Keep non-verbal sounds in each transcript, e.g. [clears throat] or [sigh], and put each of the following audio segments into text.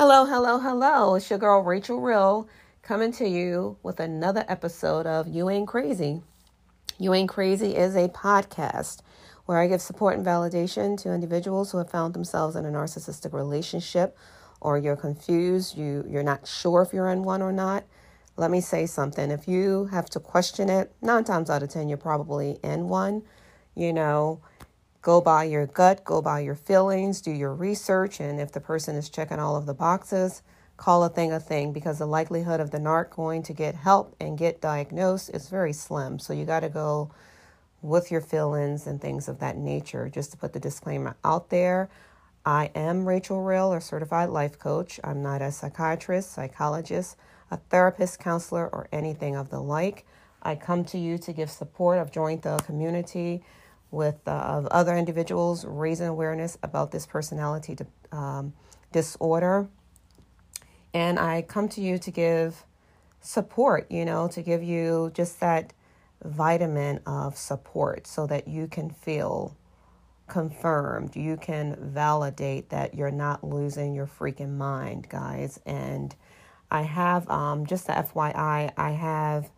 Hello, hello, hello. It's your girl Rachel Real coming to you with another episode of You Ain't Crazy. You Ain't Crazy is a podcast where I give support and validation to individuals who have found themselves in a narcissistic relationship or you're confused, you you're not sure if you're in one or not. Let me say something. If you have to question it, 9 times out of 10 you're probably in one. You know, Go by your gut, go by your feelings, do your research, and if the person is checking all of the boxes, call a thing a thing because the likelihood of the narc going to get help and get diagnosed is very slim. So you got to go with your feelings and things of that nature. Just to put the disclaimer out there, I am Rachel Real, a certified life coach. I'm not a psychiatrist, psychologist, a therapist, counselor, or anything of the like. I come to you to give support. I've joined the community with uh, other individuals raising awareness about this personality um, disorder. And I come to you to give support, you know, to give you just that vitamin of support so that you can feel confirmed. You can validate that you're not losing your freaking mind, guys. And I have, um, just the FYI, I have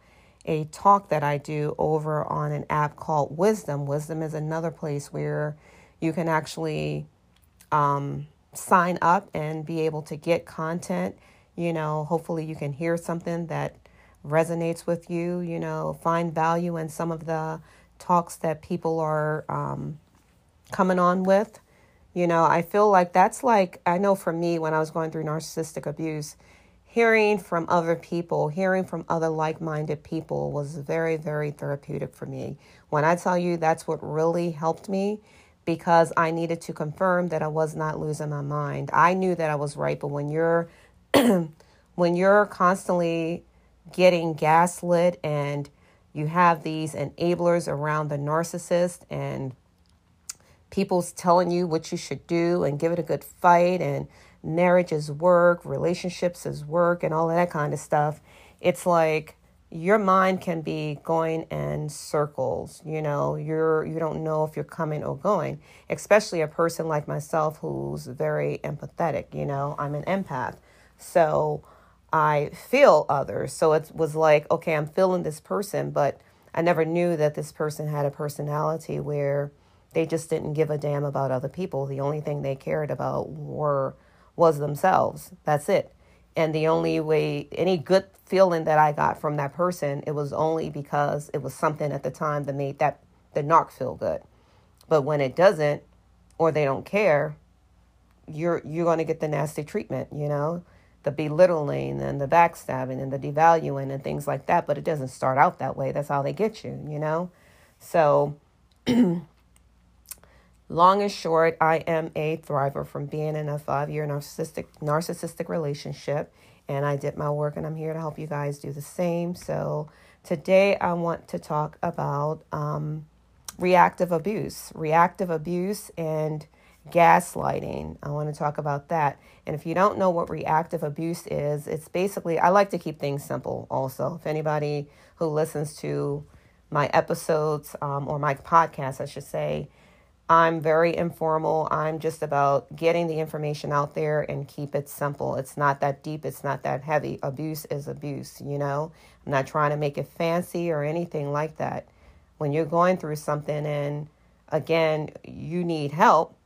a talk that I do over on an app called Wisdom. Wisdom is another place where you can actually um, sign up and be able to get content. You know, hopefully you can hear something that resonates with you, you know, find value in some of the talks that people are um, coming on with. You know, I feel like that's like, I know for me when I was going through narcissistic abuse, hearing from other people, hearing from other like minded people was very, very therapeutic for me. When I tell you that's what really helped me, because I needed to confirm that I was not losing my mind. I knew that I was right, but when you're [clears throat] when you're constantly getting gaslit and you have these enablers around the narcissist and people's telling you what you should do and give it a good fight and marriage is work, relationships is work, and all that kind of stuff, it's like your mind can be going in circles you know? You're you don't know if you're coming or going especially a person like myself who's very empathetic you know? I'm an empath so i feel others. So it was like okay i'm feeling this person but i never knew that this person had a personality where they just didn't give a damn about other people. The only thing they cared about were was themselves. That's it. And the only way, any good feeling that I got from that person, it was only because it was something at the time that made that the narc feel good. But when it doesn't, or they don't care, you're you're going to get the nasty treatment. You know, the belittling and the backstabbing and the devaluing and things like that. But it doesn't start out that way. That's how they get you. You know, so. [clears throat] Long and short, I am a thriver from being in a five year narcissistic narcissistic relationship and I did my work and I'm here to help you guys do the same. So today I want to talk about um, reactive abuse, reactive abuse and gaslighting. I want to talk about that. And if you don't know what reactive abuse is, it's basically, I like to keep things simple also. If anybody who listens to my episodes um, or my podcast, I should say, I'm very informal. I'm just about getting the information out there and keep it simple. It's not that deep, it's not that heavy. Abuse is abuse, you know? I'm not trying to make it fancy or anything like that. When you're going through something and again, you need help,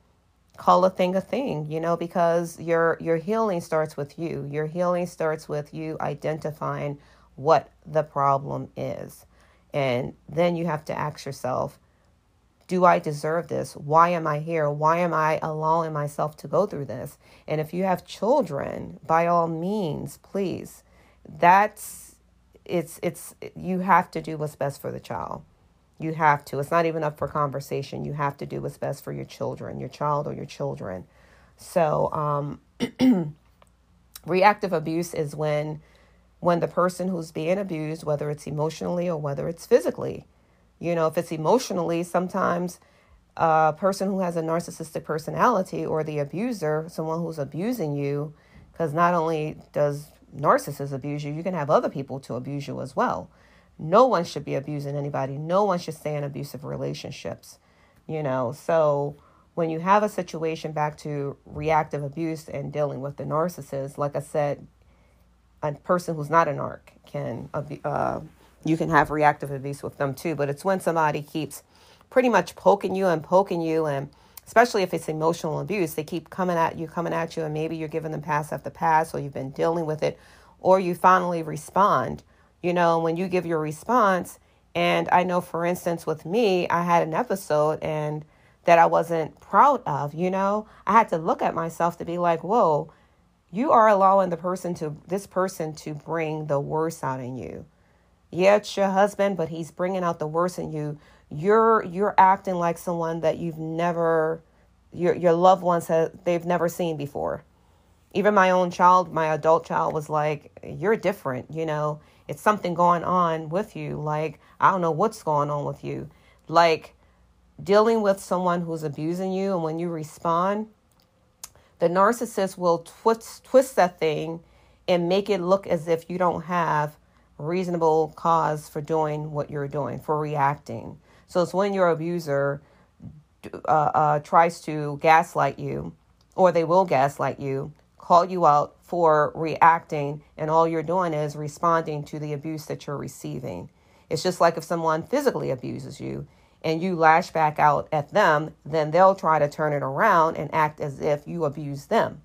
call a thing a thing, you know, because your your healing starts with you. Your healing starts with you identifying what the problem is. And then you have to ask yourself, do I deserve this? Why am I here? Why am I allowing myself to go through this? And if you have children, by all means, please, that's it's it's you have to do what's best for the child. You have to. It's not even up for conversation. You have to do what's best for your children, your child or your children. So, um, [clears throat] reactive abuse is when when the person who's being abused, whether it's emotionally or whether it's physically, you know, if it's emotionally, sometimes a person who has a narcissistic personality or the abuser, someone who's abusing you, because not only does narcissists abuse you, you can have other people to abuse you as well. No one should be abusing anybody. No one should stay in abusive relationships, you know. So when you have a situation back to reactive abuse and dealing with the narcissist, like I said, a person who's not a narc can uh, you can have reactive abuse with them too. But it's when somebody keeps pretty much poking you and poking you, and especially if it's emotional abuse, they keep coming at you, coming at you, and maybe you're giving them pass after pass, or you've been dealing with it, or you finally respond. You know, when you give your response, and I know, for instance, with me, I had an episode and that I wasn't proud of. You know, I had to look at myself to be like, whoa, you are allowing the person to, this person to bring the worst out in you. Yeah, it's your husband, but he's bringing out the worst in you. You're, you're acting like someone that you've never, your, your loved ones have, they've never seen before. Even my own child, my adult child was like, you're different, you know, it's something going on with you. Like, I don't know what's going on with you. Like, dealing with someone who's abusing you, and when you respond, the narcissist will twist, twist that thing and make it look as if you don't have reasonable cause for doing what you're doing, for reacting. So it's when your abuser uh, uh, tries to gaslight you, or they will gaslight you, call you out for reacting, and all you're doing is responding to the abuse that you're receiving. It's just like if someone physically abuses you and you lash back out at them, then they'll try to turn it around and act as if you abuse them.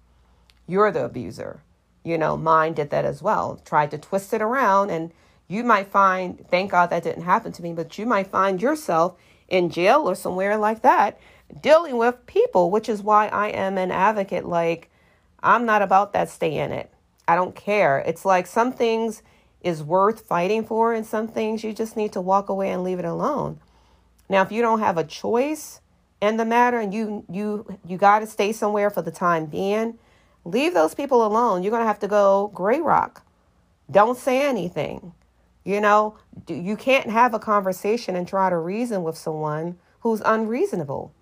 You're the abuser. You know, mine did that as well. Tried to twist it around, and you might find, thank God that didn't happen to me, but you might find yourself in jail or somewhere like that dealing with people, which is why I am an advocate. Like, I'm not about that stay in it. I don't care. It's like some things is worth fighting for, and some things you just need to walk away and leave it alone. Now, if you don't have a choice in the matter and you you you got to stay somewhere for the time being, leave those people alone. You're going to have to go gray rock. Don't say anything. You know, you can't have a conversation and try to reason with someone who's unreasonable.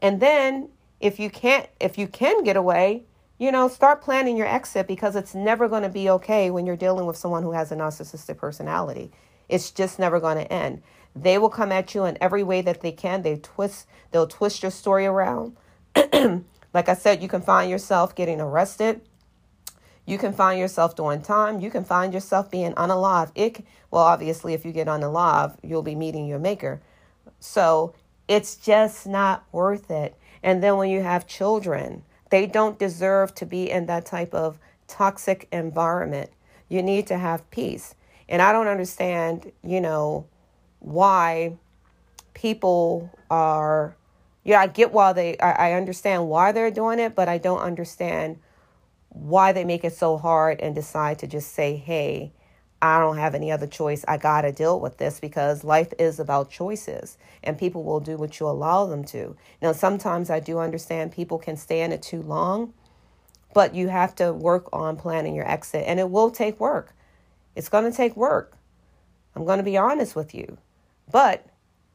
And then if you can't if you can get away, you know, start planning your exit because it's never going to be okay when you're dealing with someone who has a narcissistic personality. It's just never going to end. They will come at you in every way that they can. They twist, they'll twist your story around. [clears throat] like I said, you can find yourself getting arrested. You can find yourself doing time. You can find yourself being unalive. It well, obviously, if you get unalive, you'll be meeting your maker. So it's just not worth it. And then when you have children, they don't deserve to be in that type of toxic environment. You need to have peace. And I don't understand, you know, why people are yeah i get why they I, I, understand why they're doing it but i don't understand why they make it so hard and decide to just say hey i don't have any other choice. I gotta deal with this because life is about choices and people will do what you allow them to. Now sometimes i do understand people can stay in it too long but you have to work on planning your exit and it will take work. It's going to take work. I'm going to be honest with you but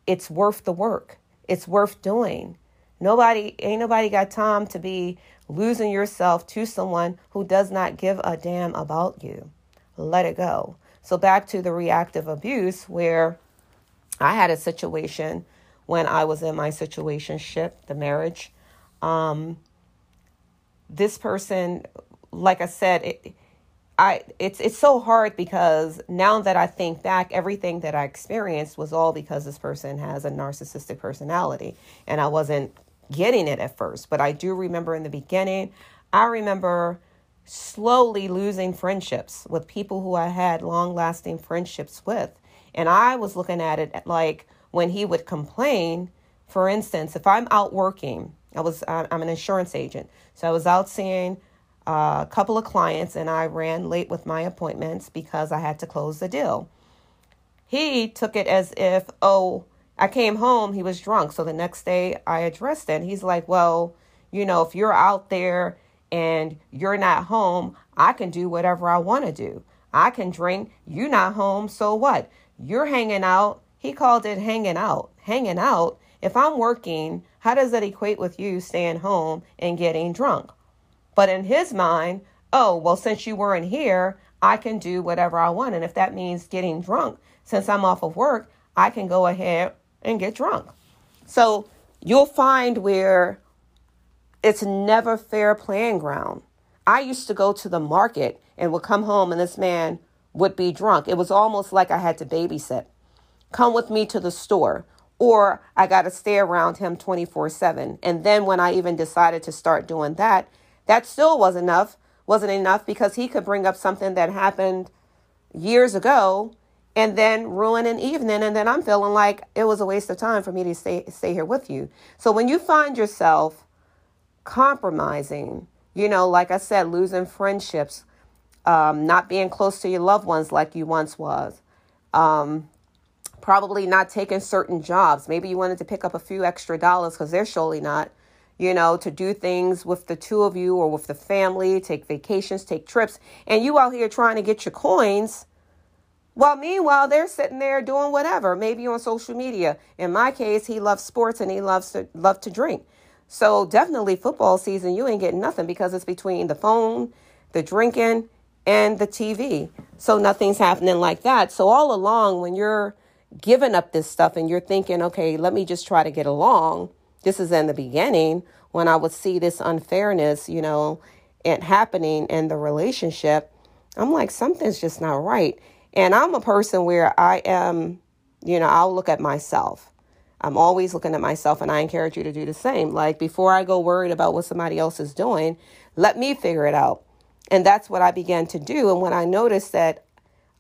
it's worth the work. It's worth doing. Nobody, ain't nobody got time to be losing yourself to someone who does not give a damn about you. Let it go. So, back to the reactive abuse, where I had a situation when I was in my situationship, the marriage. Um, this person, like I said, it, I it's it's so hard because now that I think back, everything that I experienced was all because this person has a narcissistic personality, and I wasn't getting it at first. But I do remember in the beginning, I remember slowly losing friendships with people who I had long lasting friendships with, and I was looking at it like when he would complain. For instance, if I'm out working, I was I'm an insurance agent, so I was out seeing a couple of clients and I ran late with my appointments because I had to close the deal. He took it as if, oh, I came home, he was drunk. So the next day I addressed it. He's like, well, you know, if you're out there and you're not home, I can do whatever I want to do. I can drink. You're not home, so what? You're hanging out. He called it hanging out. Hanging out. If I'm working, how does that equate with you staying home and getting drunk? But in his mind, oh, well, since you weren't here, I can do whatever I want. And if that means getting drunk, since I'm off of work, I can go ahead and get drunk. So you'll find where it's never fair playing ground. I used to go to the market and would come home and this man would be drunk. It was almost like I had to babysit. Come with me to the store or I got to stay around him 24 7. And then when I even decided to start doing that, that still was enough, wasn't enough because he could bring up something that happened years ago and then ruin an evening. And then I'm feeling like it was a waste of time for me to stay, stay here with you. So when you find yourself compromising, you know, like I said, losing friendships, um, not being close to your loved ones like you once was, um, probably not taking certain jobs. Maybe you wanted to pick up a few extra dollars because they're surely not, you know, to do things with the two of you or with the family, take vacations, take trips, and you out here trying to get your coins. Well, meanwhile, they're sitting there doing whatever, maybe on social media. In my case, he loves sports and he loves to love to drink. So definitely football season, you ain't getting nothing because it's between the phone, the drinking, and the TV. So nothing's happening like that. So all along, when you're giving up this stuff and you're thinking, okay, let me just try to get along. This is in the beginning when I would see this unfairness, you know, it happening in the relationship. I'm like, something's just not right. And I'm a person where I am, you know, I'll look at myself. I'm always looking at myself, and I encourage you to do the same. Like, before I go worried about what somebody else is doing, let me figure it out. And that's what I began to do. And when I noticed that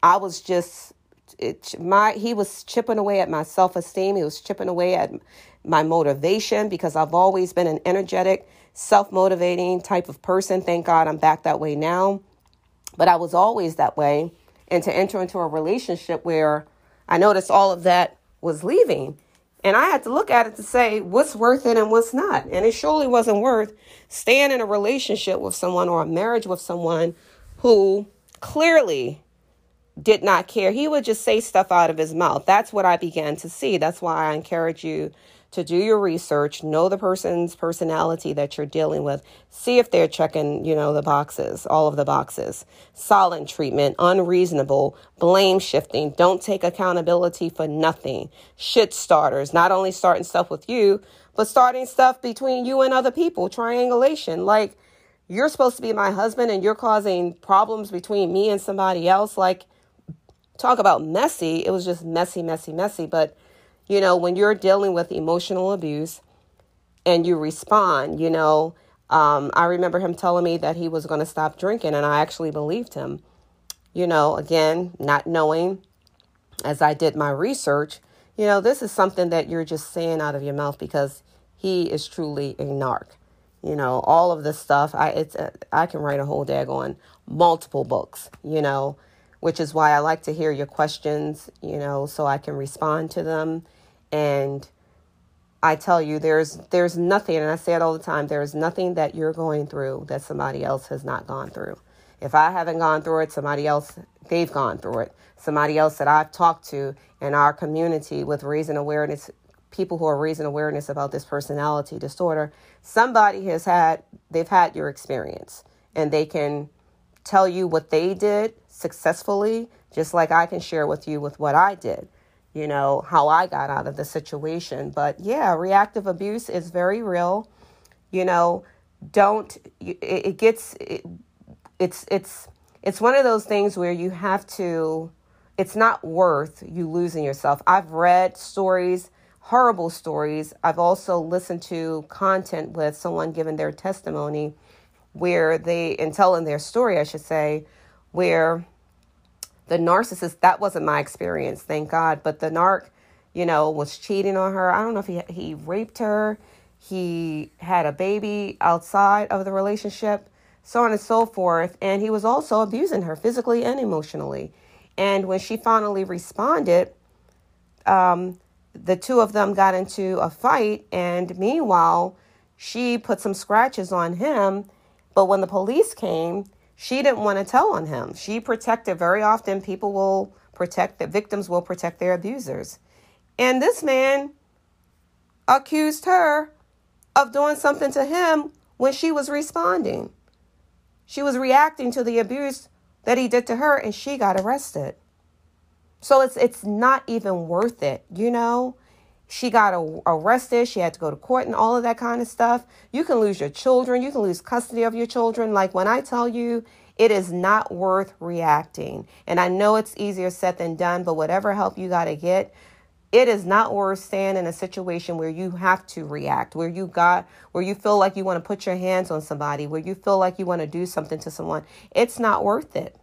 I was just it, my he was chipping away at my self-esteem he was chipping away at my motivation because i've always been an energetic self-motivating type of person thank god i'm back that way now but i was always that way and to enter into a relationship where i noticed all of that was leaving and i had to look at it to say what's worth it and what's not and it surely wasn't worth staying in a relationship with someone or a marriage with someone who clearly did not care. He would just say stuff out of his mouth. That's what I began to see. That's why I encourage you to do your research, know the person's personality that you're dealing with, see if they're checking, you know, the boxes, all of the boxes. Silent treatment, unreasonable, blame shifting, don't take accountability for nothing. Shit starters, not only starting stuff with you, but starting stuff between you and other people, triangulation. Like, you're supposed to be my husband and you're causing problems between me and somebody else. Like, talk about messy. It was just messy, messy, messy. But, you know, when you're dealing with emotional abuse and you respond, you know, um, I remember him telling me that he was going to stop drinking, and I actually believed him. You know, again, not knowing as I did my research, you know, this is something that you're just saying out of your mouth because he is truly a narc. You know, all of this stuff, I it's a, I can write a whole dag on multiple books, you know, which is why I like to hear your questions, you know, so I can respond to them. And I tell you, there's there's nothing, and I say it all the time, there is nothing that you're going through that somebody else has not gone through. If I haven't gone through it, somebody else they've gone through it. Somebody else that I've talked to in our community with raising awareness, people who are raising awareness about this personality disorder, somebody has had they've had your experience and they can tell you what they did successfully, just like I can share with you with what I did, you know, how I got out of the situation. But yeah, reactive abuse is very real. You know, don't it, it gets it, it's it's it's one of those things where you have to it's not worth you losing yourself. I've read stories, horrible stories. I've also listened to content with someone giving their testimony where they and telling their story, I should say, where the narcissist that wasn't my experience thank god. But the narc you know was cheating on her. I don't know if he he raped her. He had a baby outside of the relationship so on and so forth. And he was also abusing her physically and emotionally. And when she finally responded um, the two of them got into a fight. And meanwhile she put some scratches on him. But when the police came she didn't want to tell on him. She protected, very often, people will protect, the victims will protect their abusers. And this man accused her of doing something to him when she was responding. She was reacting to the abuse that he did to her and she got arrested. So it's it's not even worth it, you know? She got a- arrested. She had to go to court and all of that kind of stuff. You can lose your children. You can lose custody of your children. Like when I tell you, it is not worth reacting. And I know it's easier said than done, but whatever help you got to get, it is not worth staying in a situation where you have to react, where you got, where you feel like you want to put your hands on somebody, where you feel like you want to do something to someone. It's not worth it.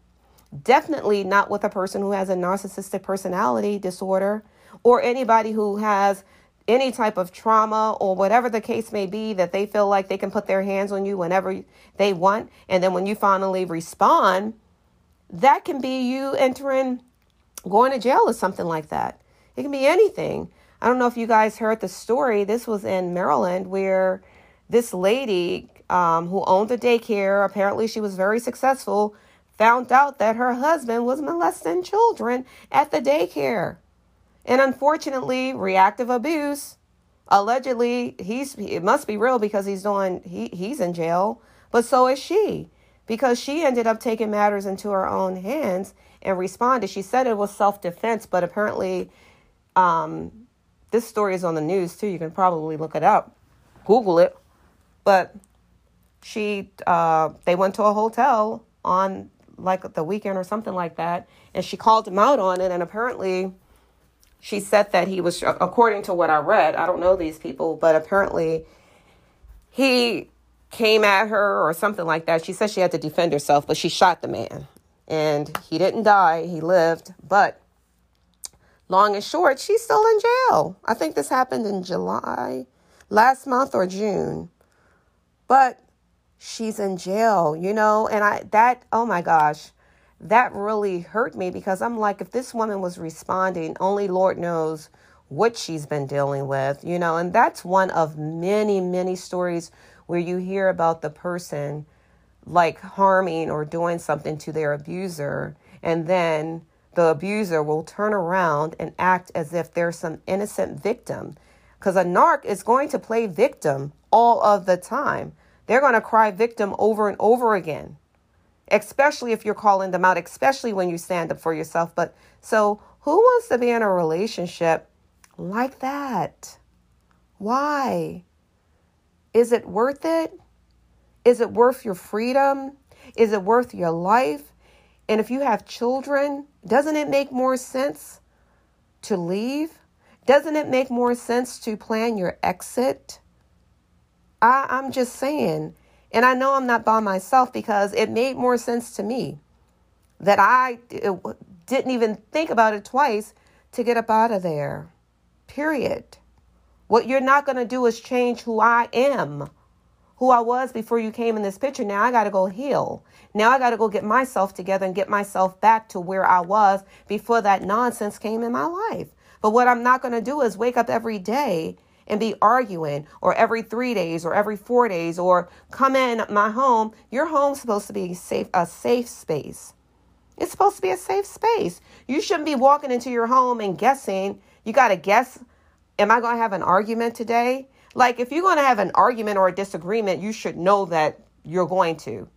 Definitely not with a person who has a narcissistic personality disorder or anybody who has any type of trauma or whatever the case may be that they feel like they can put their hands on you whenever they want. And then when you finally respond, that can be you entering, going to jail or something like that. It can be anything. I don't know if you guys heard the story. This was in Maryland where this lady um, who owned a daycare, apparently she was very successful, found out that her husband was molesting children at the daycare. And unfortunately, reactive abuse, allegedly, he's it must be real because he's doing he he's in jail, but so is she. Because she ended up taking matters into her own hands and responded. She said it was self-defense, but apparently um, this story is on the news too. You can probably look it up, Google it. But she, uh, they went to a hotel on like the weekend or something like that, and she called him out on it. And apparently, she said that he was, according to what I read, I don't know these people, but apparently he came at her or something like that. She said she had to defend herself, but she shot the man. And he didn't die, he lived. But long and short, she's still in jail. I think this happened in July, last month or June. But she's in jail, you know, and I, that, oh my gosh that really hurt me because I'm like, if this woman was responding, only Lord knows what she's been dealing with, you know, and that's one of many, many stories where you hear about the person like harming or doing something to their abuser, and then the abuser will turn around and act as if they're some innocent victim. Because a narc is going to play victim all of the time. They're going to cry victim over and over again especially if you're calling them out, especially when you stand up for yourself. But so, who wants to be in a relationship like that? Why? Is it worth it? Is it worth your freedom? Is it worth your life? And if you have children, doesn't it make more sense to leave? Doesn't it make more sense to plan your exit? I, I'm just saying and I know I'm not by myself because it made more sense to me that I didn't even think about it twice to get up out of there. Period. What you're not going to do is change who I am, who I was before you came in this picture. Now I got to go heal. Now I got to go get myself together and get myself back to where I was before that nonsense came in my life. But what I'm not going to do is wake up every day and be arguing or every three days or every four days or come in my home. Your home's supposed to be safe, a safe space. It's supposed to be a safe space. You shouldn't be walking into your home and guessing. You got to guess, am I going to have an argument today? Like, if you're going to have an argument or a disagreement, you should know that you're going to.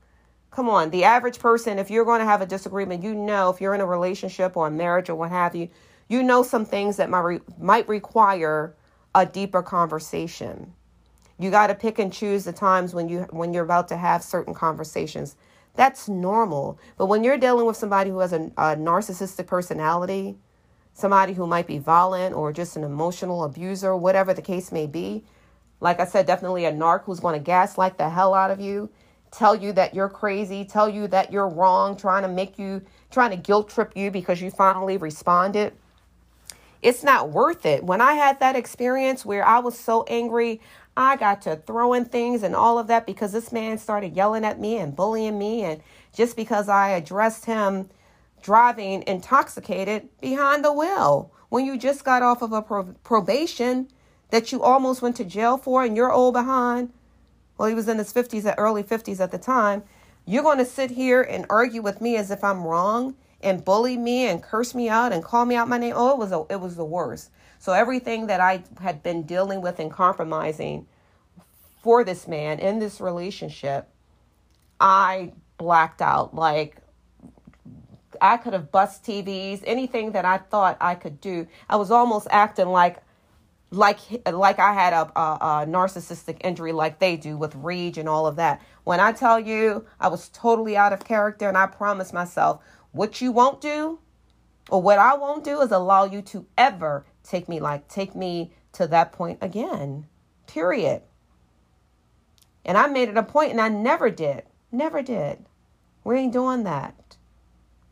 Come on, the average person, if you're going to have a disagreement, you know, if you're in a relationship or a marriage or what have you, you know some things that might, re- might require a deeper conversation. You got to pick and choose the times when you when you're about to have certain conversations. That's normal. But when you're dealing with somebody who has a, a narcissistic personality, somebody who might be violent or just an emotional abuser, whatever the case may be, like I said, definitely a narc who's going to gaslight the hell out of you, tell you that you're crazy, tell you that you're wrong, trying to make you, trying to guilt trip you because you finally responded it's not worth it. When I had that experience where I was so angry, I got to throwing things and all of that because this man started yelling at me and bullying me. And just because I addressed him driving intoxicated behind the wheel when you just got off of a pro- probation that you almost went to jail for and you're old behind. Well, he was in his 50s, early 50s at the time. You're going to sit here and argue with me as if I'm wrong and bully me and curse me out and call me out my name. Oh, it was a, it was the worst. So everything that I had been dealing with and compromising for this man in this relationship, I blacked out. Like I could have bust TVs, anything that I thought I could do. I was almost acting like like like I had a, a, a, narcissistic injury like they do with rage and all of that. When I tell you I was totally out of character and I promised myself what you won't do or what I won't do is allow you to ever take me like take me to that point again. Period. And I made it a point and I never did. Never did. We ain't doing that.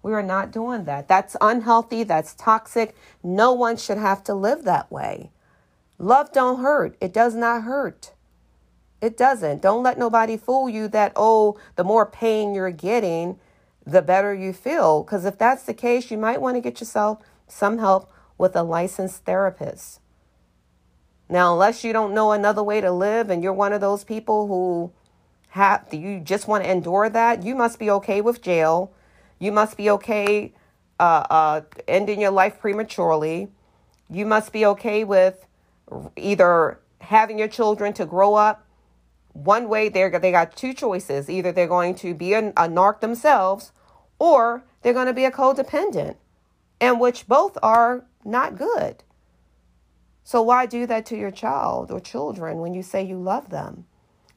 We are not doing that. That's unhealthy. That's toxic. No one should have to live that way. Love don't hurt. It does not hurt. It doesn't. Don't let nobody fool you that, oh, the more pain you're getting, the better you feel. Because if that's the case, you might want to get yourself some help with a licensed therapist. Now, unless you don't know another way to live and you're one of those people who have you just want to endure that, you must be okay with jail. You must be okay uh, uh, ending your life prematurely. You must be okay with either having your children to grow up one way. They they got two choices: either they're going to be a, a narc themselves, or they're going to be a codependent, and which both are not good. So, why do that to your child or children when you say you love them?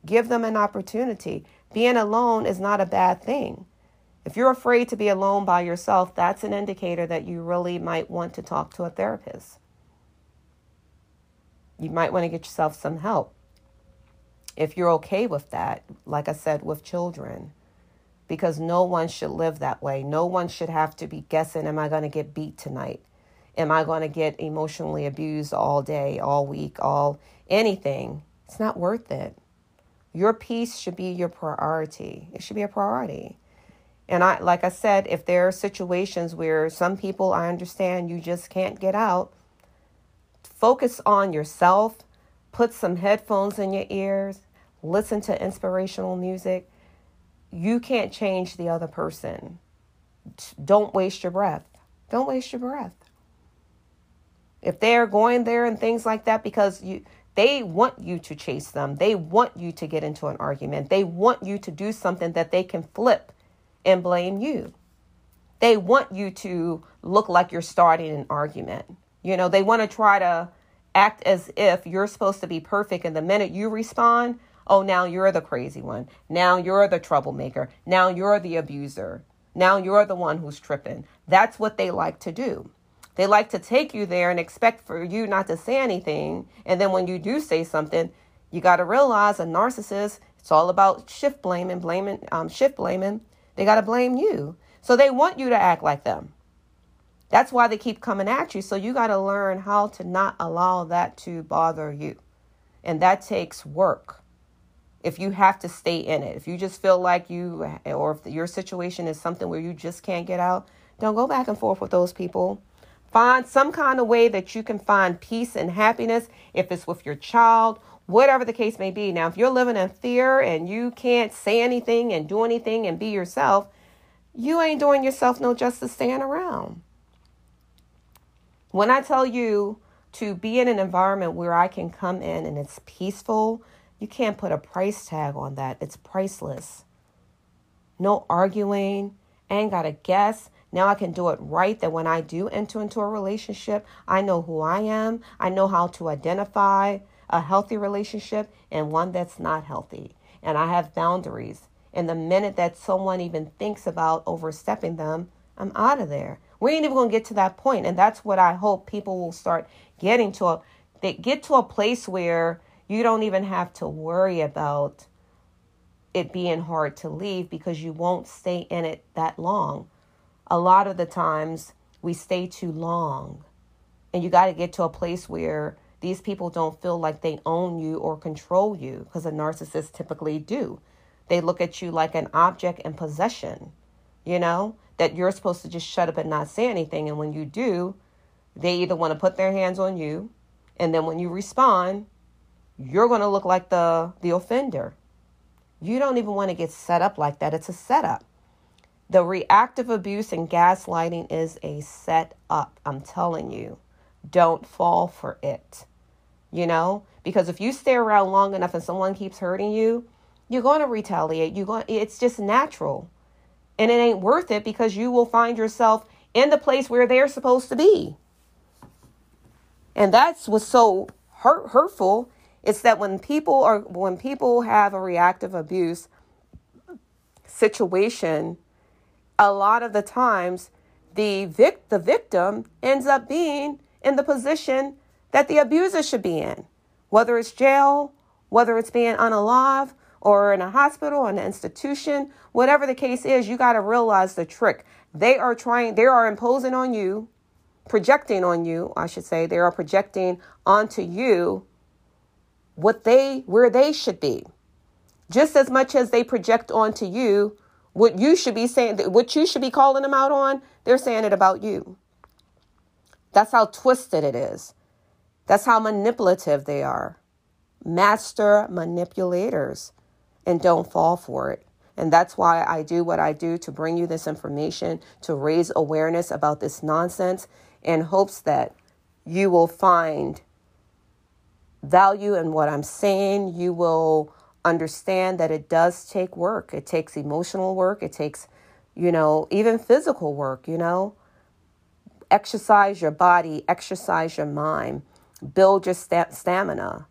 Give them an opportunity. Being alone is not a bad thing. If you're afraid to be alone by yourself, that's an indicator that you really might want to talk to a therapist. You might want to get yourself some help. If you're okay with that, like I said, with children, because no one should live that way. No one should have to be guessing, am I going to get beat tonight? Am I going to get emotionally abused all day, all week, all anything? It's not worth it. Your peace should be your priority. It should be a priority. And I like I said, if there are situations where some people I understand you just can't get out, focus on yourself, put some headphones in your ears, listen to inspirational music. You can't change the other person. Don't waste your breath. Don't waste your breath. If they're going there and things like that because you they want you to chase them. They want you to get into an argument. They want you to do something that they can flip and blame you. They want you to look like you're starting an argument. You know they want to try to act as if you're supposed to be perfect and the minute you respond oh now you're the crazy one now you're the troublemaker now you're the abuser now you're the one who's tripping that's what they like to do they like to take you there and expect for you not to say anything. And then when you do say something, you got to realize a narcissist, it's all about shift blaming, blaming, um, shift blaming. They got to blame you. So they want you to act like them. That's why they keep coming at you. So you got to learn how to not allow that to bother you. And that takes work. If you have to stay in it, if you just feel like you, or if your situation is something where you just can't get out, don't go back and forth with those people. Find some kind of way that you can find peace and happiness if it's with your child, whatever the case may be. Now, if you're living in fear and you can't say anything and do anything and be yourself, you ain't doing yourself no justice staying around. When I tell you to be in an environment where I can come in and it's peaceful, you can't put a price tag on that. It's priceless. No arguing, ain't got to guess. Now I can do it right that when I do enter into a relationship, I know who I am. I know how to identify a healthy relationship and one that's not healthy. And I have boundaries. And the minute that someone even thinks about overstepping them, I'm out of there. We ain't even gonna get to that point. And that's what I hope people will start getting to a they get to a place where you don't even have to worry about it being hard to leave because you won't stay in it that long a lot of the times we stay too long. And you got to get to a place where these people don't feel like they own you or control you because a narcissist typically do. They look at you like an object in possession, you know, that you're supposed to just shut up and not say anything. And when you do, they either want to put their hands on you, and then when you respond, you're going to look like the, the offender. You don't even want to get set up like that. It's a setup. The reactive abuse and gaslighting is a set up. I'm telling you. Don't fall for it. You know? Because if you stay around long enough and someone keeps hurting you, you're going to retaliate. You going it's just natural. And it ain't worth it because you will find yourself in the place where they're supposed to be. And that's what's so hurt, hurtful. It's that when people are when people have a reactive abuse situation, a lot of the times the vic- the victim ends up being in the position that the abuser should be in, whether it's jail, whether it's being unalive, or in a hospital, an institution, whatever the case is, you got to realize the trick. They are trying, they are imposing on you, projecting on you, I should say, they are projecting onto you what they, where they should be. Just as much as they project onto you what you should be saying, what you should be calling them out on, they're saying it about you. That's how twisted it is. That's how manipulative they are. Master manipulators and don't fall for it. And that's why I do what I do to bring you this information, to raise awareness about this nonsense in hopes that you will find value in what I'm saying. You will understand that it does take work. It takes emotional work. It takes, you know, even physical work, you know. Exercise your body, exercise your mind, build your st- stamina.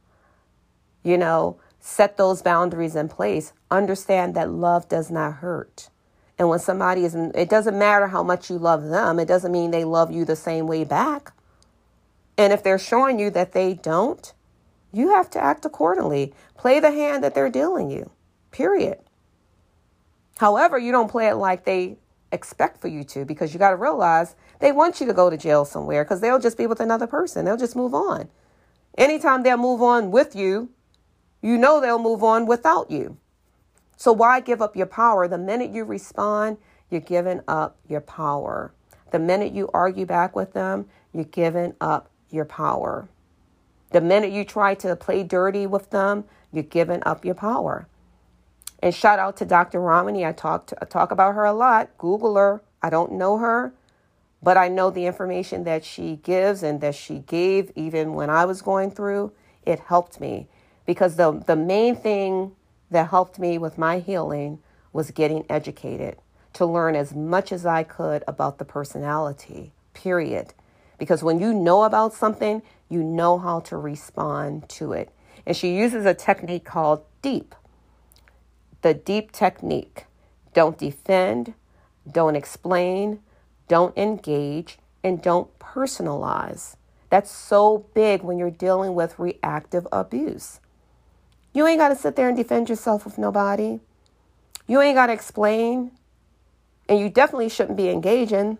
You know, set those boundaries in place. Understand that love does not hurt. And when somebody is, it doesn't matter how much you love them, it doesn't mean they love you the same way back. And if they're showing you that they don't, you have to act accordingly. Play the hand that they're dealing you, period. However, you don't play it like they expect for you to because you got to realize they want you to go to jail somewhere because they'll just be with another person. They'll just move on. Anytime they'll move on with you, you know they'll move on without you. So why give up your power? The minute you respond, you're giving up your power. The minute you argue back with them, you're giving up your power. The minute you try to play dirty with them, you're giving up your power. And shout out to Dr. Ramani. I talk to, I talk about her a lot. Google her. I don't know her, but I know the information that she gives and that she gave even when I was going through. It helped me because the, the main thing that helped me with my healing was getting educated to learn as much as I could about the personality, period. Because when you know about something, you know how to respond to it. And she uses a technique called deep. The deep technique. Don't defend, don't explain, don't engage, and don't personalize. That's so big when you're dealing with reactive abuse. You ain't got to sit there and defend yourself with nobody. You ain't got to explain. And you definitely shouldn't be engaging.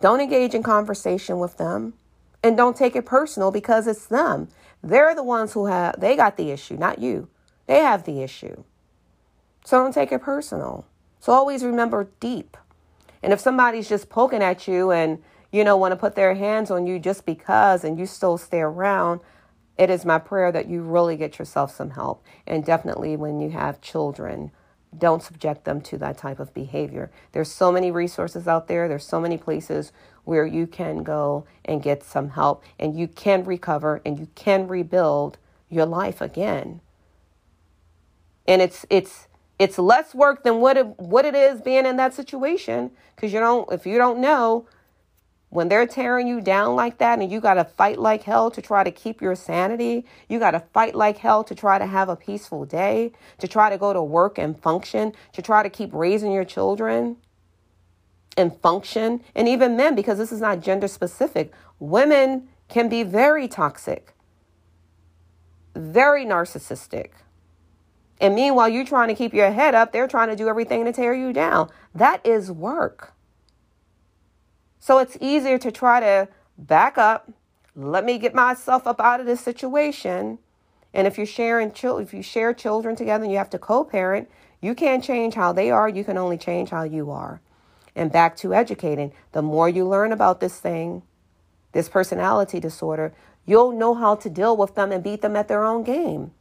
Don't engage in conversation with them. And don't take it personal because it's them. They're the ones who have, they got the issue, not you. They have the issue. So don't take it personal. So always remember deep. And if somebody's just poking at you and, you know, want to put their hands on you just because and you still stay around, it is my prayer that you really get yourself some help. And definitely when you have children, don't subject them to that type of behavior. There's so many resources out there. There's so many places where you can go and get some help and you can recover and you can rebuild your life again. And it's it's it's less work than what it what it is being in that situation because you don't if you don't know when they're tearing you down like that and you got to fight like hell to try to keep your sanity, you got to fight like hell to try to have a peaceful day, to try to go to work and function, to try to keep raising your children and function. And even men, because this is not gender specific, women can be very toxic, very narcissistic. And meanwhile, you're trying to keep your head up, they're trying to do everything to tear you down. That is work. So it's easier to try to back up, let me get myself up out of this situation. And if you're sharing if you share children together and you have to co-parent, you can't change how they are, you can only change how you are. And back to educating. The more you learn about this thing, this personality disorder, you'll know how to deal with them and beat them at their own game.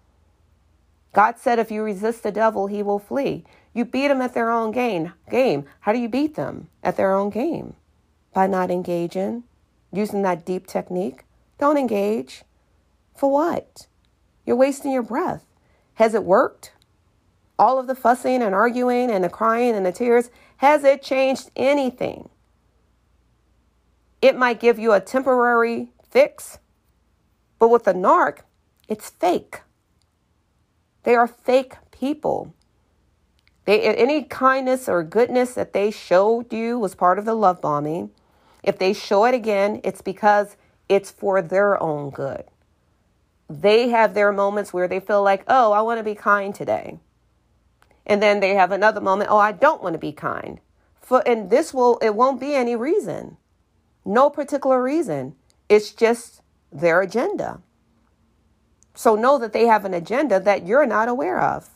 God said if you resist the devil, he will flee. You beat them at their own game. Game. How do you beat them? At their own game by not engaging, using that deep technique. Don't engage. For what? You're wasting your breath. Has it worked? All of the fussing and arguing and the crying and the tears, has it changed anything? It might give you a temporary fix, But with the narc, it's fake. They are fake people. They, any kindness or goodness that they showed you was part of the love bombing. If they show it again, it's because it's for their own good. They have their moments where they feel like, oh, I want to be kind today. And then they have another moment, oh, I don't want to be kind. For, and this will, it won't be any reason. No particular reason. It's just their agenda. So know that they have an agenda that you're not aware of.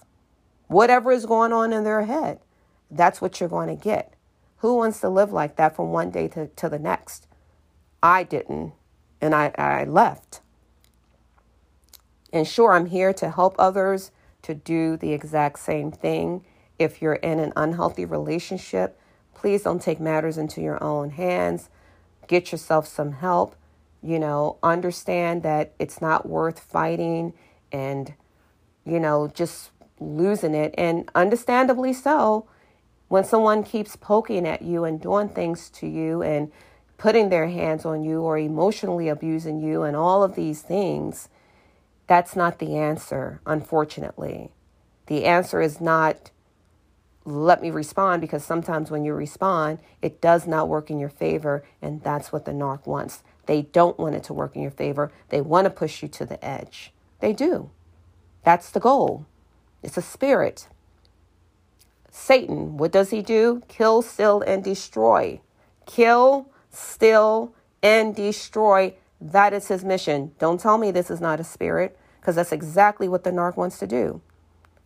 Whatever is going on in their head, that's what you're going to get. Who wants to live like that from one day to, to the next? I didn't, and I, I left. And sure, I'm here to help others to do the exact same thing. If you're in an unhealthy relationship, please don't take matters into your own hands. Get yourself some help. You know, understand that it's not worth fighting and, you know, just losing it. And understandably so, when someone keeps poking at you and doing things to you and putting their hands on you or emotionally abusing you and all of these things, that's not the answer, unfortunately. The answer is not let me respond because sometimes when you respond, it does not work in your favor, and that's what the narc wants. They don't want it to work in your favor. They want to push you to the edge. They do. That's the goal. It's a spirit. Satan, what does he do? Kill, steal, and destroy. Kill, steal, and destroy. That is his mission. Don't tell me this is not a spirit, because that's exactly what the narc wants to do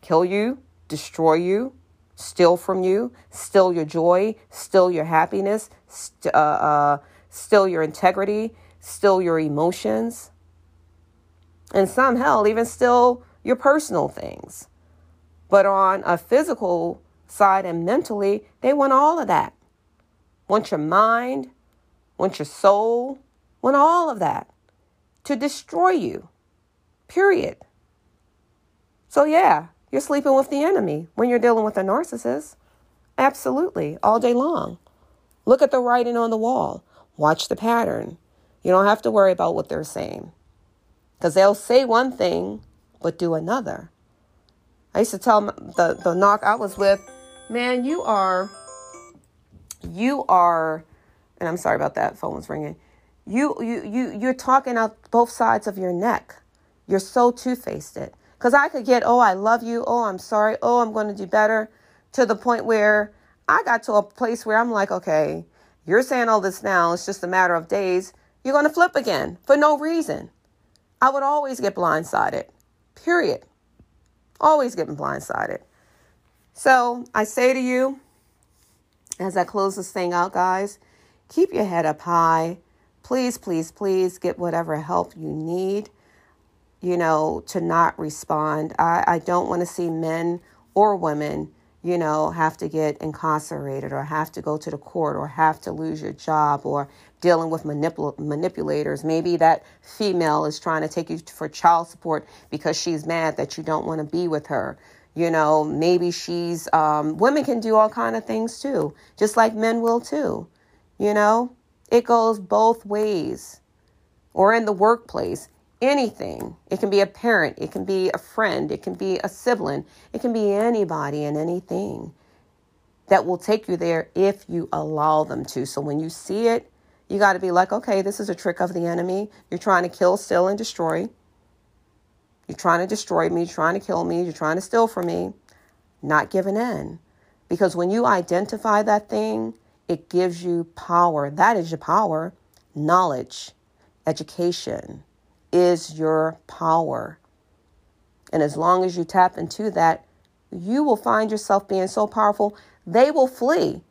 kill you, destroy you, steal from you, steal your joy, steal your happiness, st- uh, uh, steal your integrity, steal your emotions, and some hell, even steal your personal things. But on a physical side and mentally, they want all of that. Want your mind, want your soul, want all of that to destroy you. Period. So, yeah, you're sleeping with the enemy when you're dealing with a narcissist. Absolutely, all day long. Look at the writing on the wall, watch the pattern. You don't have to worry about what they're saying because they'll say one thing but do another. I used to tell the the narc I was with, man, you are, you are, and I'm sorry about that. Phone was ringing. You you you you're talking out both sides of your neck. You're so two faced. It because I could get, oh, I love you, oh, I'm sorry, oh, I'm going to do better, to the point where I got to a place where I'm like, okay, you're saying all this now. It's just a matter of days. You're going to flip again for no reason. I would always get blindsided. Period. Always getting blindsided. So I say to you, as I close this thing out, guys, keep your head up high. Please, please, please get whatever help you need, you know, to not respond. I, I don't want to see men or women, you know, have to get incarcerated or have to go to the court or have to lose your job or dealing with manipul- manipulators. Maybe that female is trying to take you for child support because she's mad that you don't want to be with her. You know, maybe she's um, women can do all kind of things too, just like men will too. You know, it goes both ways. Or in the workplace, anything. It can be a parent, it can be a friend, it can be a sibling, it can be anybody and anything that will take you there if you allow them to. So when you see it, you got to be like, okay, this is a trick of the enemy. You're trying to kill, steal, and destroy. You're trying to destroy me, you're trying to kill me, you're trying to steal from me. Not giving in. Because when you identify that thing, it gives you power. That is your power. Knowledge, education is your power. And as long as you tap into that, you will find yourself being so powerful, they will flee.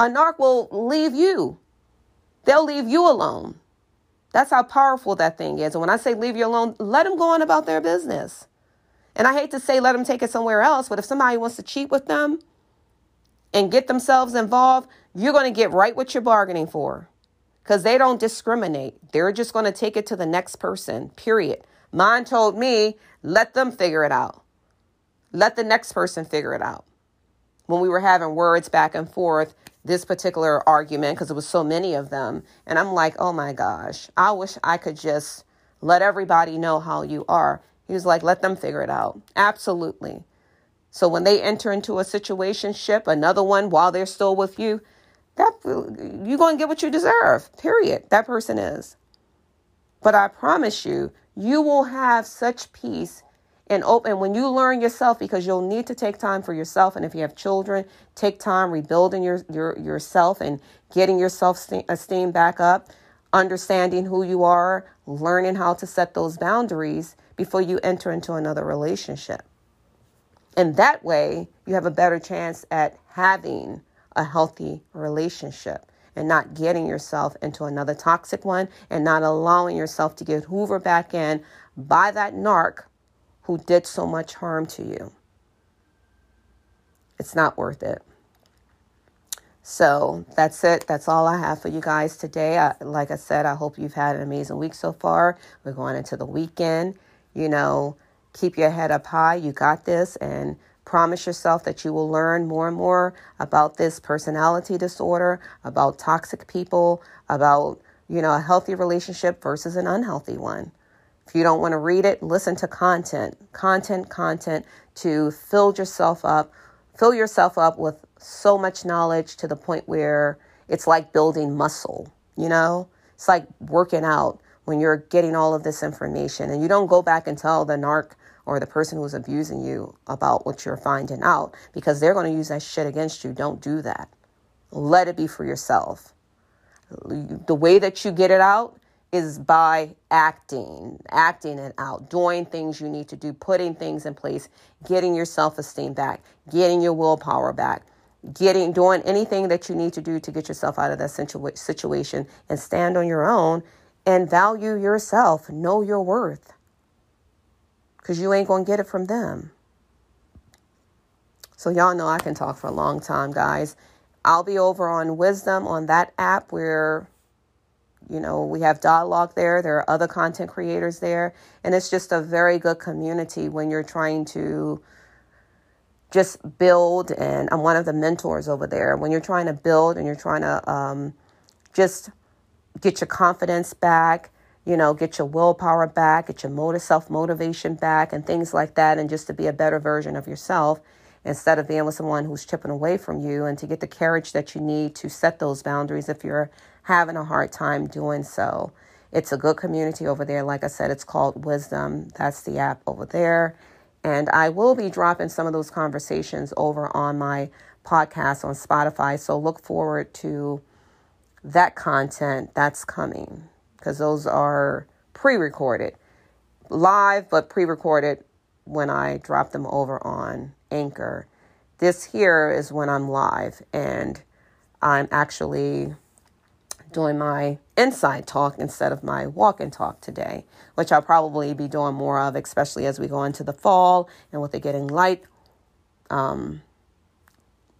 A narc will leave you They'll leave you alone. That's how powerful that thing is. And when I say leave you alone, let them go on about their business. And I hate to say let them take it somewhere else, but if somebody wants to cheat with them and get themselves involved, you're going to get right what you're bargaining for because they don't discriminate. They're just going to take it to the next person, period. Mine told me, let them figure it out. Let the next person figure it out. When we were having words back and forth, this particular argument because it was so many of them. And I'm like, oh my gosh, I wish I could just let everybody know how you are. He was like, let them figure it out. Absolutely. So when they enter into a situation ship, another one while they're still with you, that you're going to get what you deserve. Period. That person is. But I promise you, you will have such peace and open when you learn yourself because you'll need to take time for yourself and if you have children take time rebuilding your, your yourself and getting your self-esteem back up understanding who you are learning how to set those boundaries before you enter into another relationship and that way you have a better chance at having a healthy relationship and not getting yourself into another toxic one and not allowing yourself to get Hoover back in by that narc who did so much harm to you. It's not worth it. So that's it. That's all I have for you guys today. I, like I said, I hope you've had an amazing week so far. We're going into the weekend. You know, keep your head up high. You got this. And promise yourself that you will learn more and more about this personality disorder, about toxic people, about, you know, a healthy relationship versus an unhealthy one. If you don't want to read it, listen to content, content, content to fill yourself up, fill yourself up with so much knowledge to the point where it's like building muscle, you know? It's like working out when you're getting all of this information and you don't go back and tell the narc or the person who's abusing you about what you're finding out because they're going to use that shit against you. Don't do that. Let it be for yourself. The way that you get it out is by acting, acting it out, doing things you need to do, putting things in place, getting your self esteem back, getting your willpower back, getting doing anything that you need to do to get yourself out of that situa- situation and stand on your own and value yourself, know your worth. Because you ain't going to get it from them. So, y'all know I can talk for a long time, guys. I'll be over on Wisdom on that app where you know, we have dialogue there. There are other content creators there. And it's just a very good community when you're trying to just build. And I'm one of the mentors over there. When you're trying to build and you're trying to um, just get your confidence back, you know, get your willpower back, get your motive, self motivation back, and things like that, and just to be a better version of yourself instead of being with someone who's chipping away from you, and to get the courage that you need to set those boundaries if you're having a hard time doing so. It's a good community over there. Like I said, it's called Wisdom. That's the app over there. And I will be dropping some of those conversations over on my podcast on Spotify. So look forward to that content that's coming because those are pre recorded, live, but pre recorded when I drop them over on Anchor. This here is when I'm live and I'm actually doing my inside talk instead of my walk and talk today, which I'll probably be doing more of, especially as we go into the fall and with it getting light um,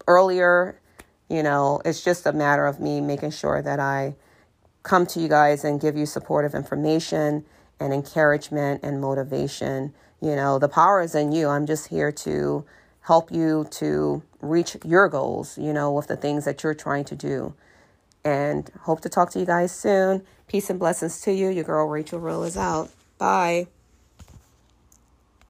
earlier. You know, it's just a matter of me making sure that I come to you guys and give you supportive information and encouragement and motivation. You know, the power is in you. I'm just here to help you to reach your goals, you know, with the things that you're trying to do and hope to talk to you guys soon. Peace and blessings to you. Your girl Rachel Real is out. Bye.